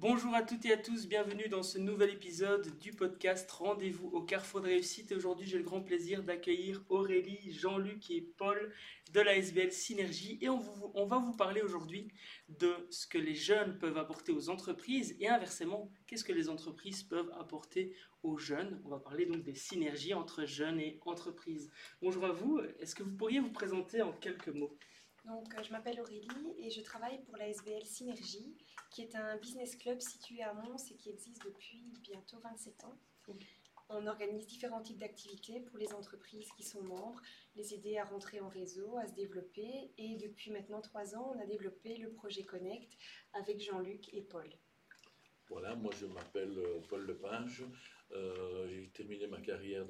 Bonjour à toutes et à tous, bienvenue dans ce nouvel épisode du podcast Rendez-vous au Carrefour de Réussite. Aujourd'hui, j'ai le grand plaisir d'accueillir Aurélie, Jean-Luc et Paul de la SBL Synergie et on, va vous parler aujourd'hui de ce que les jeunes peuvent apporter aux entreprises et inversement, qu'est-ce que les entreprises peuvent apporter aux jeunes. On va parler donc des synergies entre jeunes et entreprises. Bonjour à vous, est-ce que vous pourriez vous présenter en quelques mots? Donc, euh, je m'appelle Aurélie et je travaille pour la SBL Synergie, qui est un business club situé à Mons et qui existe depuis bientôt 27 ans. On organise différents types d'activités pour les entreprises qui sont membres, les aider à rentrer en réseau, à se développer. Et depuis maintenant trois ans, on a développé le projet Connect avec Jean-Luc et Paul. Voilà, moi je m'appelle euh, Paul Lepinge. Euh, j'ai terminé ma carrière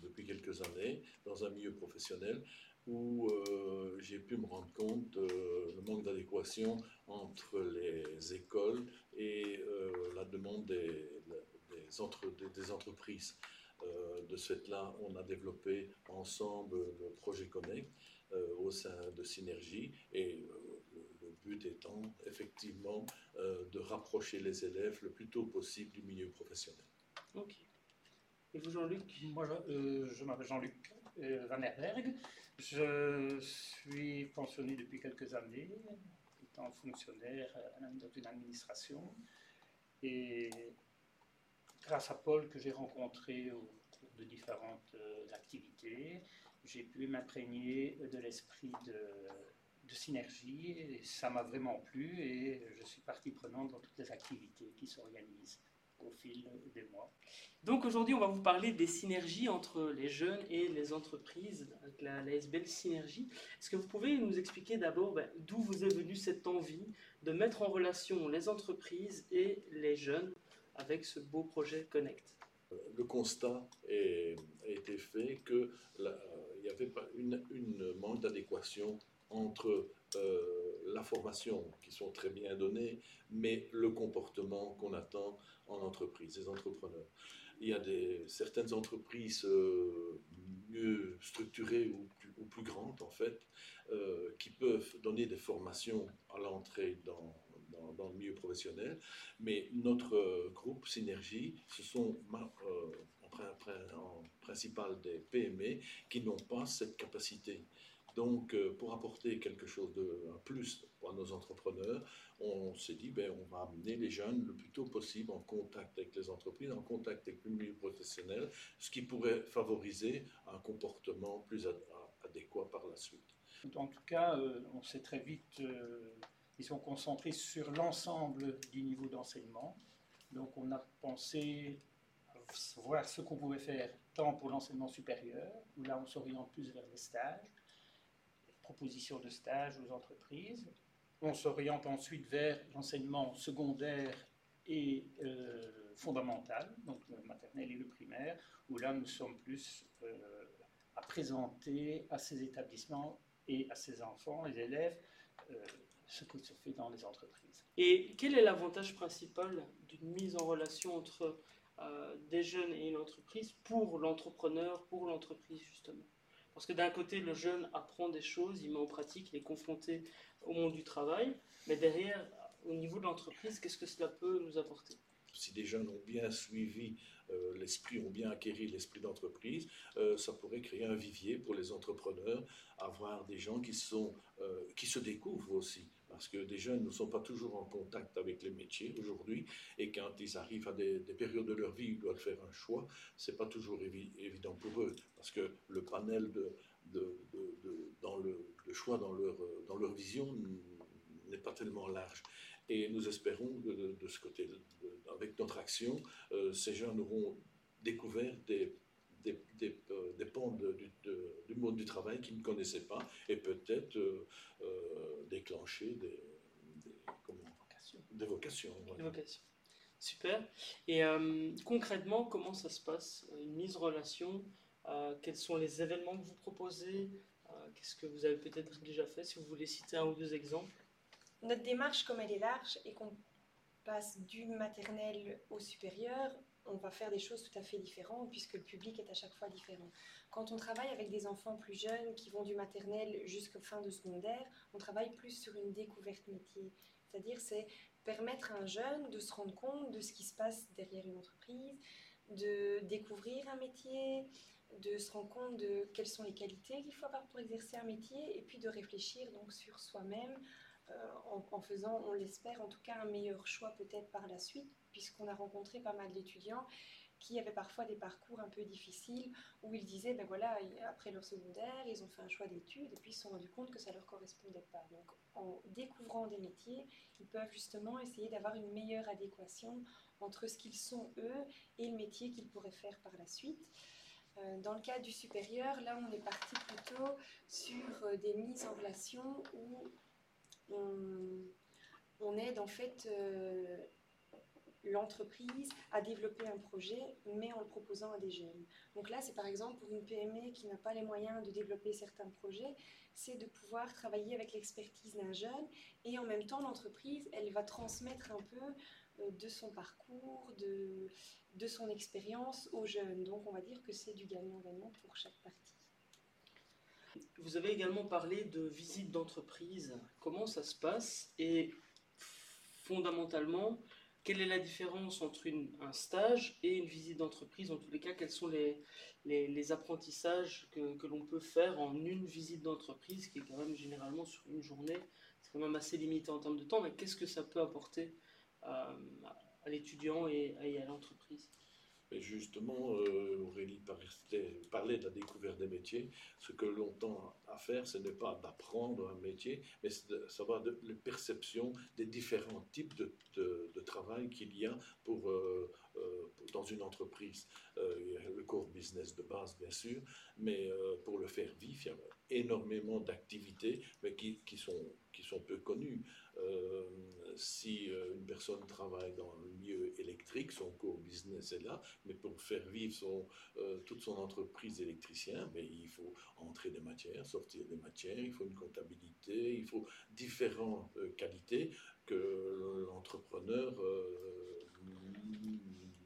depuis quelques années dans un milieu professionnel où euh, j'ai pu me rendre compte du le manque d'adéquation entre les écoles et euh, la demande des, des, entre, des, entreprises. Euh, de ce fait-là, on a développé ensemble le projet Connect au sein de Synergie et le, but étant effectivement de rapprocher les élèves le plus tôt possible du milieu professionnel. Ok. Et vous, Jean-Luc? Moi, je, je m'appelle Jean-Luc Van Herberg. Je suis pensionné depuis quelques années, étant fonctionnaire euh, dans une administration. Et grâce à Paul que j'ai rencontré au cours de différentes euh, activités, j'ai pu m'imprégner de l'esprit de, de, synergie et ça m'a vraiment plu et je suis partie prenante dans toutes les activités qui s'organisent au fil des mois. Donc aujourd'hui, on va vous parler des synergies entre les jeunes et les entreprises, avec la, la SBL Synergie. Est-ce que vous pouvez nous expliquer d'abord ben, d'où vous est venue cette envie de mettre en relation les entreprises et les jeunes avec ce beau projet Connect? Le constat a été fait qu'il n'y avait pas une, une manque d'adéquation entre euh, la formation qui sont très bien données, mais le comportement qu'on attend en entreprise, les entrepreneurs. Il y a des, certaines entreprises euh, mieux structurées ou plus, grandes, en fait, euh, qui peuvent donner des formations à l'entrée dans, le milieu professionnel, mais notre groupe Synergie, ce sont en, en principal des PME qui n'ont pas cette capacité. Donc, euh, pour apporter quelque chose de plus à nos entrepreneurs, on s'est dit, ben, on va amener les jeunes le plus tôt possible en contact avec les entreprises, en contact avec le milieu professionnel, ce qui pourrait favoriser un comportement plus adéquat par la suite. En tout cas, euh, on s'est très vite, euh, ils sont concentrés sur l'ensemble du niveau d'enseignement. Donc, on a pensé voir ce qu'on pouvait faire tant pour l'enseignement supérieur, où là on s'oriente plus vers les stages, proposition de stage aux entreprises. On s'oriente ensuite vers l'enseignement secondaire et euh, fondamental, donc le maternel et le primaire, où là nous sommes plus euh, à présenter à ces établissements et à ces enfants, les élèves, euh, ce qui se fait dans les entreprises. Et quel est l'avantage principal d'une mise en relation entre des jeunes et une entreprise pour l'entrepreneur, pour l'entreprise justement? Parce que d'un côté, le jeune apprend des choses, il met en pratique, il est confronté au monde du travail, mais derrière, au niveau de l'entreprise, qu'est-ce que cela peut nous apporter? Si des jeunes ont bien suivi euh, l'esprit, ont bien acquéri l'esprit d'entreprise, euh, ça pourrait créer un vivier pour les entrepreneurs, avoir des gens qui, sont, euh, qui se découvrent aussi. Parce que des jeunes ne sont pas toujours en contact avec les métiers aujourd'hui, et quand ils arrivent à des, périodes de leur vie, ils doivent faire un choix, c'est pas toujours évident pour eux, parce que le panel de, dans le, choix dans leur, dans leur vision n'est pas tellement large. Et nous espérons de, ce côté, avec notre action, euh, ces jeunes auront découvert des, des, des, euh, des pans du, du, monde du travail qu'ils ne connaissaient pas et peut-être euh, déclencher des, comment, vocations. des vocations. Des vocations. Super. Et concrètement, comment ça se passe Une mise en relation Quels sont les événements que vous proposez Qu'est-ce que vous avez peut-être déjà fait Si vous voulez citer un ou deux exemples? Notre démarche, comme elle est large et qu'on passe du maternel au supérieur, on va faire des choses tout à fait différentes puisque le public est à chaque fois différent. Quand on travaille avec des enfants plus jeunes qui vont du maternel jusqu'au fin de secondaire, on travaille plus sur une découverte métier. C'est-à-dire c'est permettre à un jeune de se rendre compte de ce qui se passe derrière une entreprise, de découvrir un métier, de se rendre compte de quelles sont les qualités qu'il faut avoir pour exercer un métier et puis de réfléchir donc sur soi-même euh, en, faisant, on l'espère en tout cas, un meilleur choix peut-être par la suite puisqu'on a rencontré pas mal d'étudiants qui avaient parfois des parcours un peu difficiles où ils disaient, ben voilà, après leur secondaire, ils ont fait un choix d'études et puis ils se sont rendus compte que ça ne leur correspondait pas. Donc en découvrant des métiers, ils peuvent justement essayer d'avoir une meilleure adéquation entre ce qu'ils sont eux et le métier qu'ils pourraient faire par la suite. Euh, dans le cas du supérieur, là on est parti plutôt sur euh, des mises en relation où on, aide en fait euh, l'entreprise à développer un projet, mais en le proposant à des jeunes. Donc là, c'est par exemple pour une PME qui n'a pas les moyens de développer certains projets, c'est de pouvoir travailler avec l'expertise d'un jeune et en même temps, l'entreprise, elle va transmettre un peu euh, de son parcours, de, de son expérience aux jeunes. Donc on va dire que c'est du gagnant-gagnant pour chaque partie. Vous avez également parlé de visite d'entreprise. Comment ça se passe? Et fondamentalement, quelle est la différence entre un stage et une visite d'entreprise? En tous les cas, quels sont les, apprentissages que, l'on peut faire en une visite d'entreprise, qui est quand même généralement sur une journée? C'est quand même assez limité en termes de temps, mais qu'est-ce que ça peut apporter à, à l'étudiant et à l'entreprise? Et justement, euh, Aurélie parlait, de la découverte des métiers. Ce que l'on tend à faire, ce n'est pas d'apprendre un métier, mais c'est de savoir de, les perceptions des différents types de, travail qu'il y a pour, euh, euh, dans une entreprise. Il y a le core business de base, bien sûr, mais pour le faire vivre, il y a énormément d'activités, mais qui sont peu connues. Euh, si euh, une personne travaille dans le milieu électrique, son core business est là, mais pour faire vivre son, euh, toute son entreprise d'électricien, mais il faut entrer des matières, sortir des matières, il faut une comptabilité, il faut différentes euh, qualités que l'entrepreneur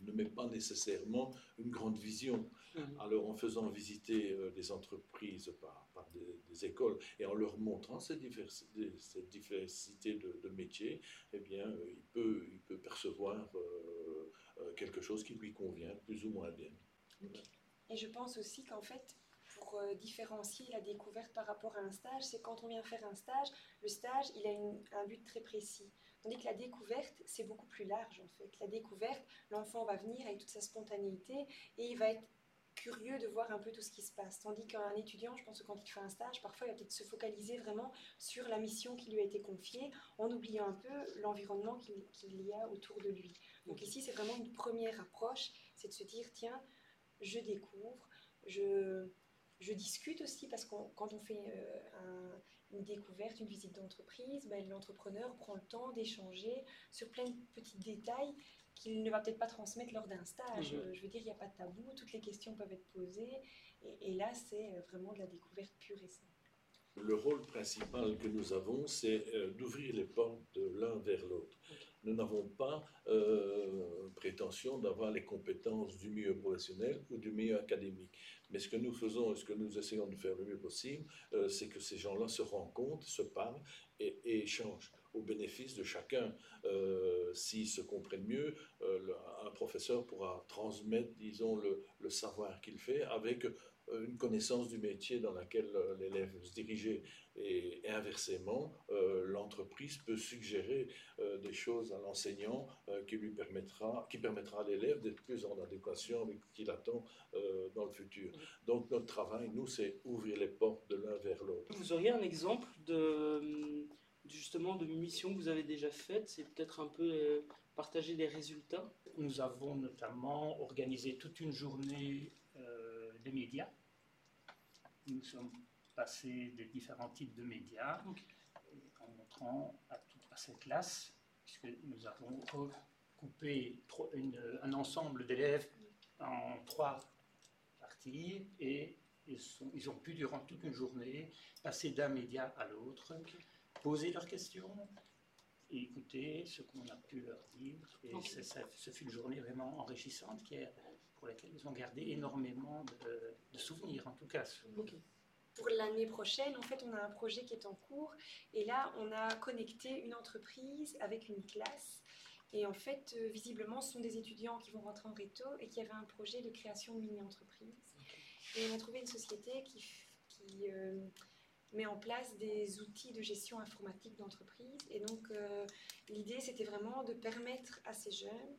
ne met pas nécessairement une grande vision. Mhm. Alors en faisant visiter des entreprises par, par des, des, écoles et en leur montrant cette diversité, cette diversité de, de, métiers, eh bien euh, il, peut, il peut percevoir euh, euh, quelque chose qui lui convient plus ou moins bien. Et je pense aussi qu'en fait, pour différencier la découverte par rapport à un stage, c'est quand on vient faire un stage, le stage, il a un but très précis. Tandis que la découverte, c'est beaucoup plus large en fait. La découverte, l'enfant va venir avec toute sa spontanéité et il va être curieux de voir un peu tout ce qui se passe. Tandis qu'un étudiant, je pense que quand il fait un stage, parfois il va peut-être se focaliser vraiment sur la mission qui lui a été confiée, en oubliant un peu l'environnement qu'il qu y a autour de lui. Donc ici, c'est vraiment une première approche, c'est de se dire, tiens, je découvre, je, je discute aussi, parce que quand on fait euh, un, une découverte, une visite d'entreprise, ben, l'entrepreneur prend le temps d'échanger sur plein de petits détails qu'il ne va peut-être pas transmettre lors d'un stage. Mmh. Je veux dire, il n'y a pas de tabou, toutes les questions peuvent être posées, et, et là, c'est euh, vraiment de la découverte pure et simple. Le rôle principal que nous avons, c'est euh, d'ouvrir les portes de l'un vers l'autre. Okay. Nous n'avons pas euh, prétention d'avoir les compétences du milieu professionnel ou du milieu académique. Mais ce que nous faisons et ce que nous essayons de faire le mieux possible, euh, c'est que ces gens-là se rencontrent, se parlent et, et, échangent au bénéfice de chacun. Euh, S'ils se comprennent mieux, euh, un professeur pourra transmettre, disons, le, le savoir qu'il fait avec euh, une connaissance du métier dans laquelle l'élève se diriger. Et, inversement, l'entreprise peut suggérer des choses à l'enseignant qui lui permettra, qui permettra à l'élève d'être plus en adéquation avec ce qu'il attend dans le futur. Donc notre travail, nous, c'est ouvrir les portes de l'un vers l'autre. Vous auriez un exemple de justement de mission que vous avez déjà faite, c'est peut-être un peu euh, partager des résultats. Nous avons notamment organisé toute une journée euh, des médias. Nous sommes passés des différents types de médias okay. en montrant à, toute, à cette classe, puisque nous avons coupé une, un ensemble d'élèves en trois parties et ils, sont, ils, ont pu durant toute une journée passer d'un média à l'autre. Okay poser leurs questions et écouter ce qu'on a pu leur dire. Et okay. ça, ce fut une journée vraiment enrichissante qui est, pour laquelle ils ont gardé énormément de, de souvenirs, en tout cas. Okay. pour l'année prochaine, en fait, on a un projet qui est en cours. Et là, on a connecté une entreprise avec une classe. Et en fait, euh, visiblement, ce sont des étudiants qui vont rentrer en réto et qui avaient un projet de création de mini-entreprise. Et on a trouvé une société qui, qui euh, met en place des outils de gestion informatique d'entreprise. Et donc, euh, l'idée, c'était vraiment de permettre à ces jeunes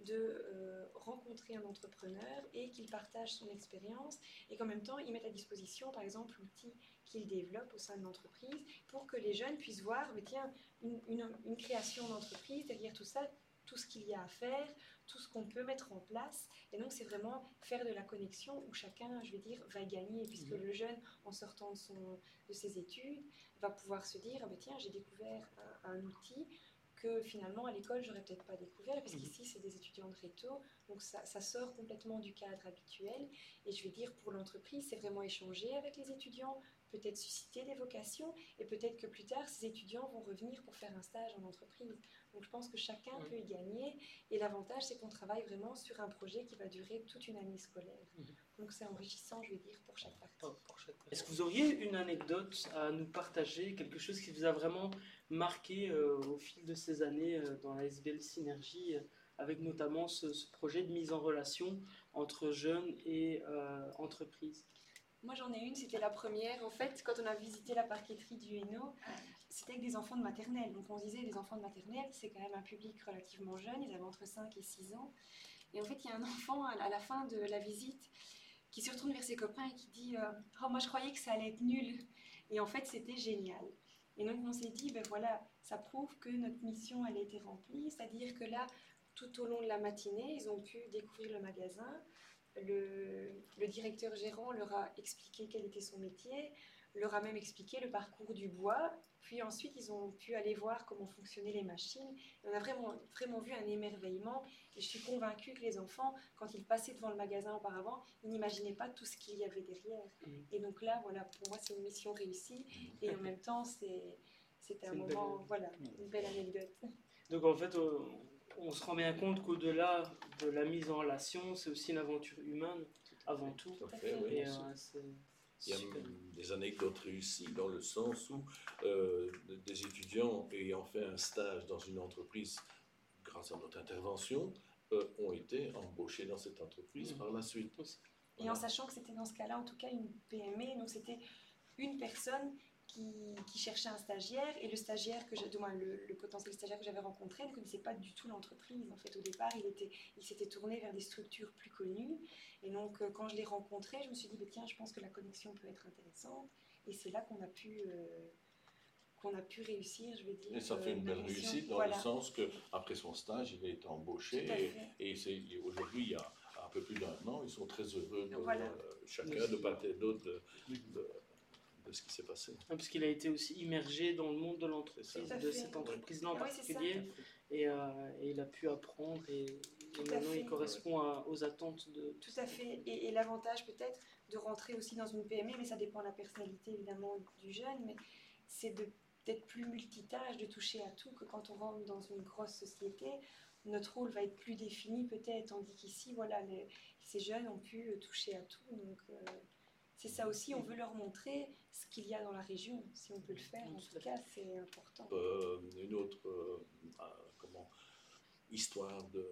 de euh, rencontrer un entrepreneur et qu'il partage son expérience et qu'en même temps, il mette à disposition, par exemple, l'outil qu'il développe au sein de l'entreprise pour que les jeunes puissent voir, tiens, une, une création d'entreprise, derrière tout ça, tout ce qu'il y a à faire, tout ce qu'on peut mettre en place. Et donc, c'est vraiment faire de la connexion où chacun, je vais dire, va gagner, puisque mhm. le jeune, en sortant de, son, de ses études, va pouvoir se dire, ah ben tiens, j'ai découvert un, outil que finalement à l'école j'aurais peut-être pas découvert parce mhm. qu'ici c'est des étudiants de réto donc ça, ça, sort complètement du cadre habituel et je vais dire pour l'entreprise c'est vraiment échanger avec les étudiants peut-être susciter des vocations et peut-être que plus tard ces étudiants vont revenir pour faire un stage en entreprise donc je pense que chacun peut y gagner. Et l'avantage, c'est qu'on travaille vraiment sur un projet qui va durer toute une année scolaire. Mhm. Donc c'est enrichissant, je vais dire, pour chaque partie. Est-ce que vous auriez une anecdote à nous partager, quelque chose qui vous a vraiment marqué euh, au fil de ces années euh, dans la SBL Synergie, euh, avec notamment ce, projet de mise en relation entre jeunes et entreprises? Moi, j'en ai une, c'était la première. En fait, quand on a visité la parqueterie du Hainaut, c'était avec des enfants de maternelle. Donc, on disait, les enfants de maternelle, c'est quand même un public relativement jeune. Ils avaient entre 5 et 6 ans. Et en fait, il y a un enfant à la fin de la visite qui se retourne vers ses copains et qui dit euh, Oh, moi, je croyais que ça allait être nul. Et en fait, c'était génial. Et donc, on s'est dit Ben voilà, ça prouve que notre mission, elle a été remplie. C'est-à-dire que là, tout au long de la matinée, ils ont pu découvrir le magasin le, directeur gérant leur a expliqué quel était son métier, leur a même expliqué le parcours du bois. Puis ensuite, ils ont pu aller voir comment fonctionnaient les machines. on a vraiment, vraiment vu un émerveillement. Et je suis convaincue que les enfants, quand ils passaient devant le magasin auparavant, ils n'imaginaient pas tout ce qu'il y avait derrière. Et donc là, voilà, pour moi, c'est une mission réussie. Et en même temps, c'est un moment, voilà, une belle anecdote. Donc en fait, on se rend bien compte qu'au-delà de la mise en relation, c'est aussi une aventure humaine avant tout. Euh, il y a des anecdotes réussies dans le sens où euh, des étudiants ayant fait un stage dans une entreprise grâce à notre intervention euh, ont été embauchés dans cette entreprise mmh. par la suite. Et en sachant que c'était dans ce cas-là, en tout cas, une PME, donc c'était une personne qui, cherchait un stagiaire et le stagiaire que le, le, potentiel stagiaire que j'avais rencontré ne connaissait pas du tout l'entreprise. En fait, au départ, il était, il s'était tourné vers des structures plus connues. Et donc, euh, quand je l'ai rencontré, je me suis dit, bah, tiens, je pense que la connexion peut être intéressante. Et c'est là qu'on a pu euh, qu'on a pu réussir, je vais dire. Et ça fait une belle réussite dans le sens que après son stage, il a été embauché et, et aujourd'hui, il y a un peu plus d'un an, ils sont très heureux, de, euh, chacun de part et d'autre, de, de ce qui s'est passé. Puisqu'il a été aussi immergé dans le monde de l'entreprise, de cette entreprise-là en particulier, et, euh, et, il a pu apprendre, et, maintenant il correspond aux attentes de... Tout à fait, et, l'avantage peut-être de rentrer aussi dans une PME, mais ça dépend de la personnalité évidemment du jeune, mais c'est d'être plus multitâche, de toucher à tout, que quand on rentre dans une grosse société, notre rôle va être plus défini peut-être, tandis qu'ici, voilà, ces jeunes ont pu toucher à tout, donc... Euh, c'est ça aussi, on veut leur montrer ce qu'il y a dans la région. Si on peut le faire, en tout cas, c'est important. Euh, une autre euh, comment, histoire de.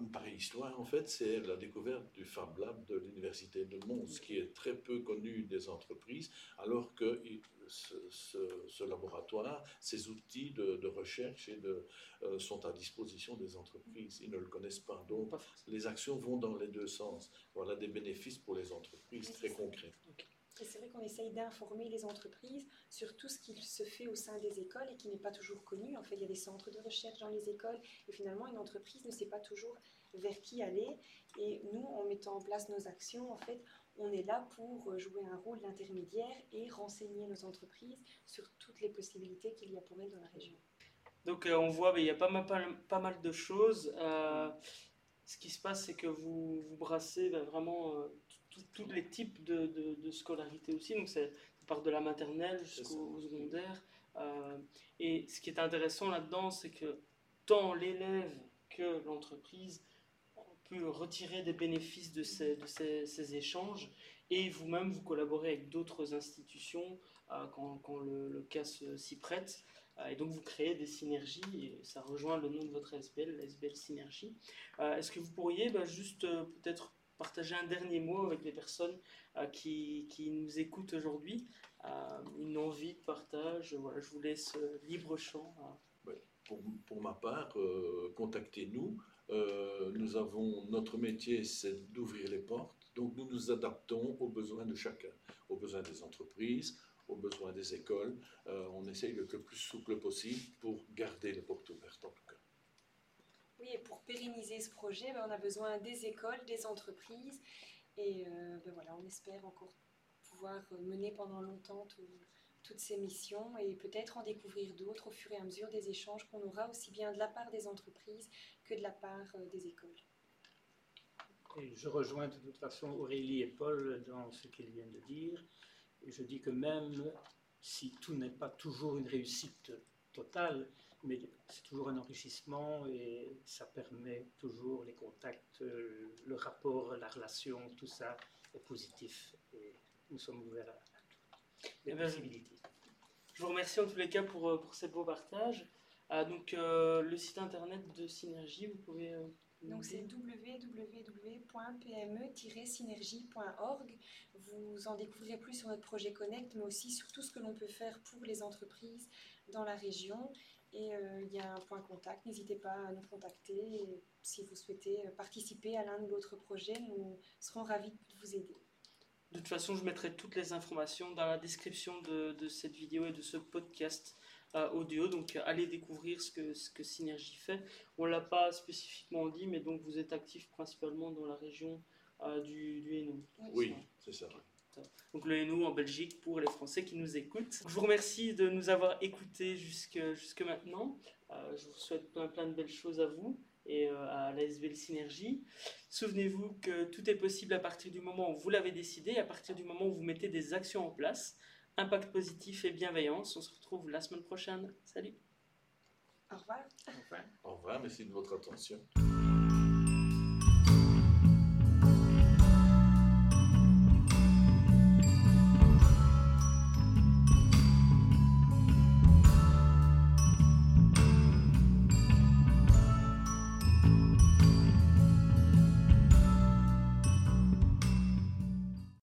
Une pareille histoire, en fait, c'est la découverte du Fab Lab de l'Université de Mons, qui est très peu connu des entreprises, alors que ce, laboratoire, ces outils de, recherche et de, euh, sont à disposition des entreprises. Ils ne le connaissent pas. Donc, les actions vont dans les deux sens. Voilà des bénéfices pour les entreprises très concrets. C'est vrai qu'on essaye d'informer les entreprises sur tout ce qui se fait au sein des écoles et qui n'est pas toujours connu. En fait, il y a des centres de recherche dans les écoles et finalement, une entreprise ne sait pas toujours vers qui aller. Et nous, en mettant en place nos actions, en fait, on est là pour euh, jouer un rôle d'intermédiaire et renseigner nos entreprises sur toutes les possibilités qu'il y a pour elles dans la région. Donc euh, on voit, il y a pas mal, de choses. Euh, ce qui se passe, c'est que vous, vous brassez ben, vraiment tous les types de, de, scolarité aussi. Donc ça part de la maternelle jusqu'au secondaire. et ce qui est intéressant là-dedans, c'est que tant l'élève que l'entreprise pu retirer des bénéfices de ces, de ces, ces échanges et vous-même vous collaborez avec d'autres institutions euh, quand, quand le, le, cas s'y prête. Euh, et donc vous créez des synergies et ça rejoint le nom de votre SBL, la SBL Synergie. Euh, est-ce que vous pourriez bah, juste peut-être partager un dernier mot avec les personnes qui, qui, nous écoutent aujourd'hui Une envie de partage voilà, Je vous laisse libre champ. Pour, pour, ma part, contactez-nous. Euh, nous avons notre métier, c'est d'ouvrir les portes. Donc nous nous adaptons aux besoins de chacun, aux besoins des entreprises, aux besoins des écoles. Euh, on essaye le plus souple possible pour garder les portes ouvertes. Oui, et pour pérenniser ce projet, ben, on a besoin des écoles, des entreprises. Et euh, ben, voilà, on espère encore pouvoir mener pendant longtemps tout, toutes ces missions et peut-être en découvrir d'autres au fur et à mesure des échanges qu'on aura aussi bien de la part des entreprises que de la part euh, des écoles. Et je rejoins de toute façon Aurélie et Paul dans ce qu'ils viennent de dire. Et je dis que même si tout n'est pas toujours une réussite totale, mais c'est toujours un enrichissement et ça permet toujours les contacts, euh, le rapport, la relation, tout ça est positif. Et nous sommes ouverts à, les possibilités. Je vous remercie en tous les cas pour, euh, pour ces beaux partages. Ah, donc euh, le site internet de Synergie, vous pouvez... Euh, donc c'est www.pme-synergie.org. Vous en découvrirez plus sur notre projet Connect, mais aussi sur tout ce que l'on peut faire pour les entreprises dans la région. Et il y a un point contact, n'hésitez pas à nous contacter. si vous souhaitez participer à l'un de votre projets, nous serons ravis de vous aider. De toute façon, je mettrai toutes les informations dans la description de, de cette vidéo et de ce podcast euh, audio. Donc, allez découvrir ce que, ce que Synergie fait. On ne l'a pas spécifiquement dit, mais donc vous êtes actif principalement dans la région euh, du, du Hainaut. Oui, c'est ça. Donc le Hainaut en Belgique pour les Français qui nous écoutent. Je vous remercie de nous avoir écoutés jusque, jusque maintenant. Euh, je vous souhaite plein, plein de belles choses à vous et euh, à l'ASBL Synergie. Souvenez-vous que tout est possible à partir du moment où vous l'avez décidé, à partir du moment où vous mettez des actions en place. Impact positif et bienveillance. On se retrouve la semaine prochaine. Salut. Au revoir. Au revoir, merci de votre attention.